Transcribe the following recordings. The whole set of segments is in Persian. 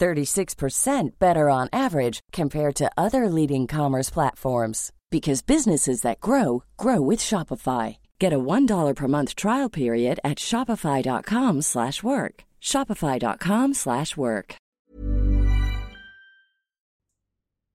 36% better on average compared to other leading commerce platforms because businesses that grow grow with Shopify. Get a $1 per month trial period at shopify.com/work. shopify.com/work.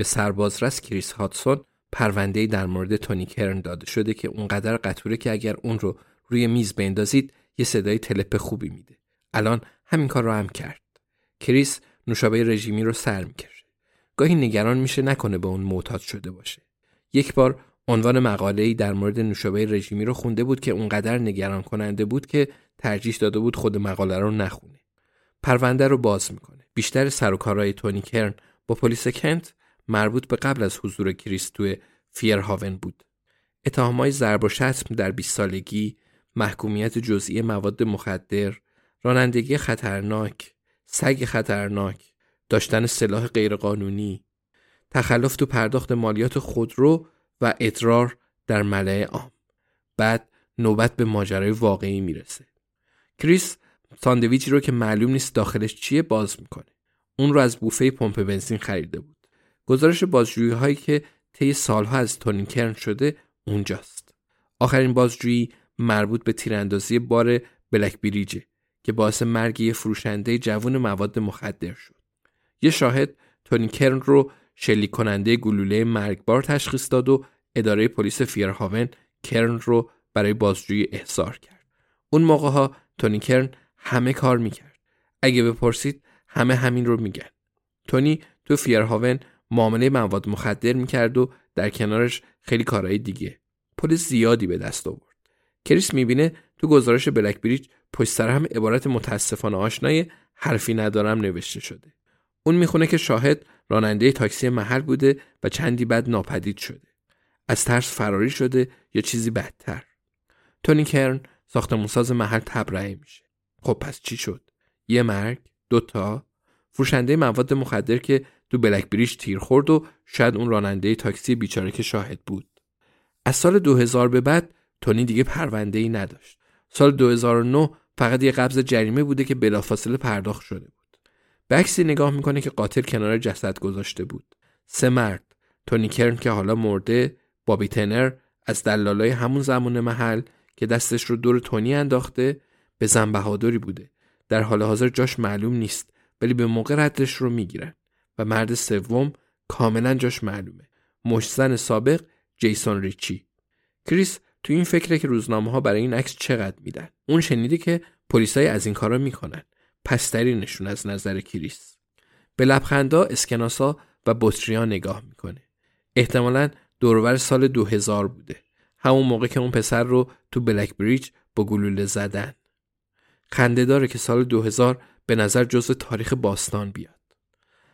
به سربازرس کریس هاتسون پرونده در مورد تونی کرن داده شده که اونقدر قطوره که اگر اون رو روی میز بندازید یه صدای تلپ خوبی میده. الان همین کار رو هم کرد. کریس نوشابه رژیمی رو سر می‌کشه. گاهی نگران میشه نکنه به اون معتاد شده باشه. یک بار عنوان مقاله ای در مورد نوشابه رژیمی رو خونده بود که اونقدر نگران کننده بود که ترجیح داده بود خود مقاله رو نخونه. پرونده رو باز می‌کنه. بیشتر سر و کارهای تونی کرن با پلیس کنت مربوط به قبل از حضور کریس توی فیرهاون بود. اتهامهای ضرب و شتم در 20 سالگی، محکومیت جزئی مواد مخدر، رانندگی خطرناک، سگ خطرناک، داشتن سلاح غیرقانونی، تخلف تو پرداخت مالیات خودرو و ادرار در ملعه عام. بعد نوبت به ماجرای واقعی می‌رسه. کریس ساندویچی رو که معلوم نیست داخلش چیه باز می‌کنه. اون رو از بوفه پمپ بنزین خریده بود. گزارش بازجویی هایی که طی سالها از تونی کرن شده اونجاست. آخرین بازجویی مربوط به تیراندازی بار بلک بریجه که باعث مرگ یه فروشنده جوون مواد مخدر شد. یه شاهد تونی کرن رو شلیک کننده گلوله مرگبار تشخیص داد و اداره پلیس فیرهاون کرن رو برای بازجویی احضار کرد. اون موقع ها تونی کرن همه کار می‌کرد. اگه بپرسید همه همین رو میگن. تونی تو فیرهاون معامله مواد مخدر می‌کرد و در کنارش خیلی کارهای دیگه. پول زیادی به دست آورد. کریس می‌بینه تو گزارش بلک بریج پشت سر هم عبارت متاسفانه آشنای حرفی ندارم نوشته شده. اون می‌خونه که شاهد راننده تاکسی محل بوده و چندی بعد ناپدید شده. از ترس فراری شده یا چیزی بدتر. تونی کرن ساختمونساز محل تبرئه میشه. خب پس چی شد؟ یه مرگ؟ دوتا؟ فروشنده مواد مخدر که تو بلک بریج تیر خورد و شاید اون راننده تاکسی بیچاره که شاهد بود. از سال 2000 به بعد تونی دیگه پرونده ای نداشت. سال 2009 فقط یه قبض جریمه بوده که بلافاصله پرداخت شده بود. به عکسی نگاه می‌کنه که قاتل کنار جسد گذاشته بود. سه مرد تونی کرن که حالا مرده بابی تنر از دلالای همون زمان محل که دستش رو دور تونی انداخته به زن بهادری بوده در حال حاضر جاش معلوم نیست ولی به موقع ردش رو می‌گیرن و مرد سوم کاملا جاش معلومه مشزن سابق جیسون ریچی کریس تو این فکره که روزنامه ها برای این عکس چقدر میدن. اون شنیده که پلیسای از این کارا می‌کنن. پسترینشون از نظر کریس به لبخندا اسکناسا و بطریا نگاه می‌کنه. احتمالا دورور سال 2000 بوده. همون موقع که اون پسر رو تو بلک بریج با گلوله زدن. خنده داره که سال 2000 به نظر جزو تاریخ باستان بیاد.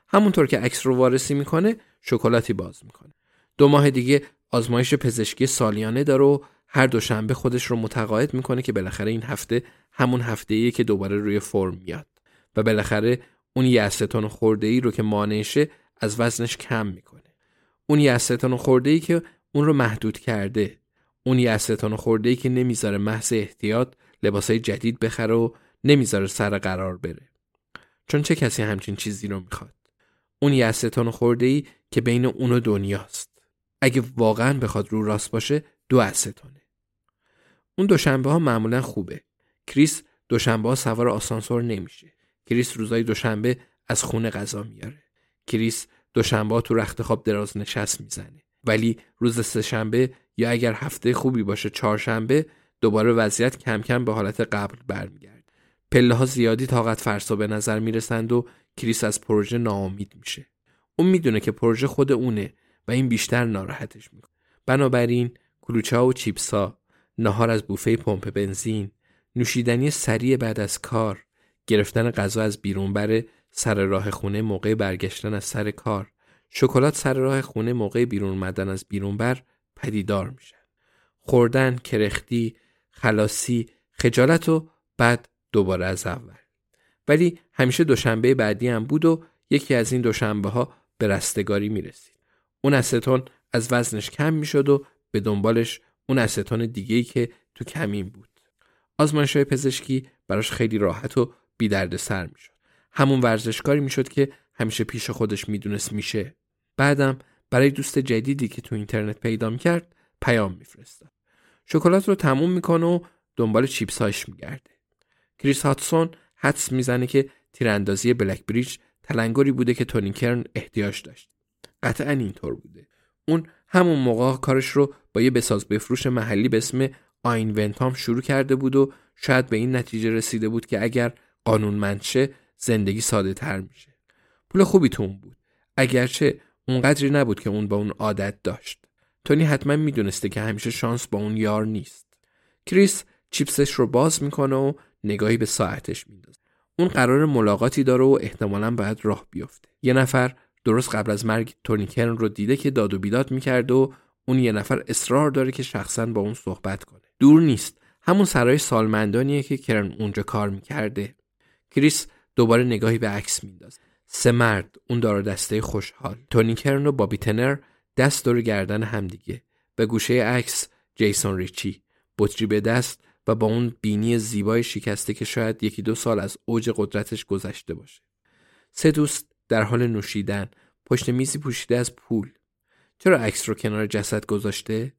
همونطور که عکس رو وارسی می‌کنه شکلاتی باز می‌کنه. دو ماه دیگه آزمایش پزشکی سالیانه داره و هر دوشنبه خودش رو متقاعد می‌کنه که بالاخره این هفته همون هفته ایه که دوباره روی فرم میاد. و بالاخره اون یه خورده ای رو که مانعشه از وزنش کم می‌کنه. اون یه خورده ای که اون رو محدود کرده. اون یه خورده ای که نمی‌ذاره محض احتیاط لباسای جدید بخره و نمی‌ذاره سر قرار بره. چون چه کسی همچین چیزی رو می‌خواد؟ اون یه خورده ای که بین اون و دنیاست. اگه واقعا بخواد رو راست باشه دو استونه اون دوشنبه ها معمولا خوبه. کریس دوشنبه ها سوار آسانسور نمیشه. کریس روزای دوشنبه از خونه غذا میاره کریس دوشنبه تو رخت خواب دراز نشست می‌زنه. ولی روز سه‌شنبه یا اگر هفته خوبی باشه چهارشنبه دوباره وضعیت کم کم به حالت قبل برمیگرده. پله ها زیادی طاقت فرسا به نظر می‌رسند و کریس از پروژه ناامید میشه. اون می‌دونه که پروژه خود اونه و این بیشتر ناراحتش می‌کنه. بنابراین کلوچه ها و چیپس ها نهار از بوفه پمپ بنزین نوشیدنی سریع بعد از کار گرفتن غذا از بیرون بره سر راه خونه موقع برگشتن از سر کار. شکلات سر راه خونه موقع بیرون مدن از بیرون بر پدیدار میشن. خوردن کرختی خلاصی خجالت و بعد دوباره از اول. ولی همیشه دوشنبه بعدی هم بود و یکی از این دوشنبه ها به رستگاری می‌رسید. اون استون از وزنش کم می‌شد و به دنبالش اون استون دیگهی که تو کمین بود. آزمایش های پزشکی براش خیلی راحت و بی درد سر می‌شد. همون ورزشکاری می‌شد که همیشه پیش خودش می‌دونست میشه. بعدم برای دوست جدیدی که تو اینترنت پیدا می‌کرد پیام میفرستاد. شکلات رو تموم می‌کنه و دنبال چیپس هاش میگرده. کریس هاتسون حدس می‌زنه که تیراندازی بلک بریج تلنگری بوده که تونی کرن احتیاج داشت. قطعا اینطور بوده. اون همون موقع کارش رو با یه بساز بفروش محلی به اسم آین ونتام شروع کرده بود و شاید به این نتیجه رسیده بود که اگر قانونمند شه زندگی ساده تر میشه. پول خوبی تو اون بود. اگرچه اونقدری نبود که اون با اون عادت داشت. تونی حتما می‌دونسته که همیشه شانس با اون یار نیست. کریس چیپسش رو باز می‌کنه و نگاهی به ساعتش میندازه. اون قرار ملاقاتی داره و احتمالا باید راه بیفته. یه نفر درست قبل از مرگ تونی کرن رو دیده که داد و بیداد می‌کرد و اون یه نفر اصرار داره که شخصا با اون صحبت کنه. دور نیست. همون سرای سالمندانیه که کرن اونجا کار می‌کرده. کریس دوباره نگاهی به عکس میندازه. سه مرد اون دار دسته خوشحال. تونی کرن و بابی تنر دست دور گردن همدیگه. به گوشه عکس جیسون ریچی. بطری به دست و با اون بینی زیبای شکسته که شاید یکی دو سال از اوج قدرتش گذشته باشه. سه دوست در حال نوشیدن. پشت میزی پوشیده از پول. چرا عکس رو کنار جسد گذاشته؟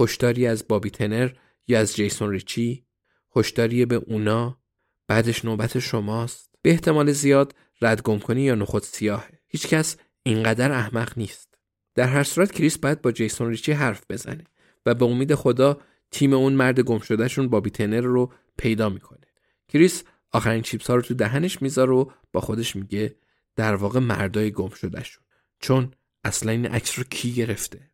هشداری از بابی تنر یا از جیسون ریچی؟ هشداری به اونا؟ بعدش نوبت شماست. به احتمال زیاد رد گم کنی یا نخود سیاهه هیچکس اینقدر احمق نیست. در هر صورت کریس باید با جیسون ریچی حرف بزنه و به امید خدا تیم اون مرد گم شدهشون بابی تنر رو پیدا می‌کنه. کریس آخرین چیپس ها رو تو دهنش می‌ذاره و با خودش میگه در واقع مردای گم شدهشون چون اصلا این عکس رو کی گرفته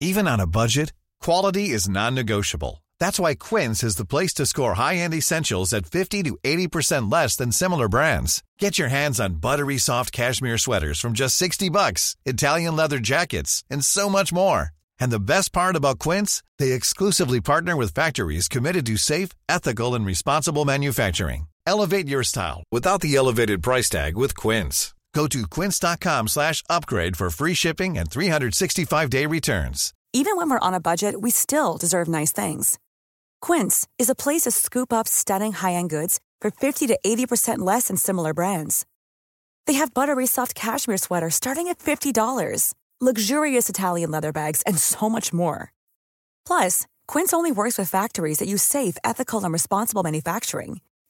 Even on a budget, quality is non-negotiable. That's why Quince is the place to score high-end essentials at 50 to 80% less than similar brands. Get your hands on buttery soft cashmere sweaters from just 60 bucks, Italian leather jackets, and so much more. And the best part about Quince, they exclusively partner with factories committed to safe, ethical, and responsible manufacturing. Elevate your style without the elevated price tag with Quince. Go to quince.com slash upgrade for free shipping and 365-day returns. Even when we're on a budget, we still deserve nice things. Quince is a place to scoop up stunning high-end goods for 50 to 80% less than similar brands. They have buttery soft cashmere sweaters starting at $50, luxurious Italian leather bags, and so much more. Plus, Quince only works with factories that use safe, ethical, and responsible manufacturing.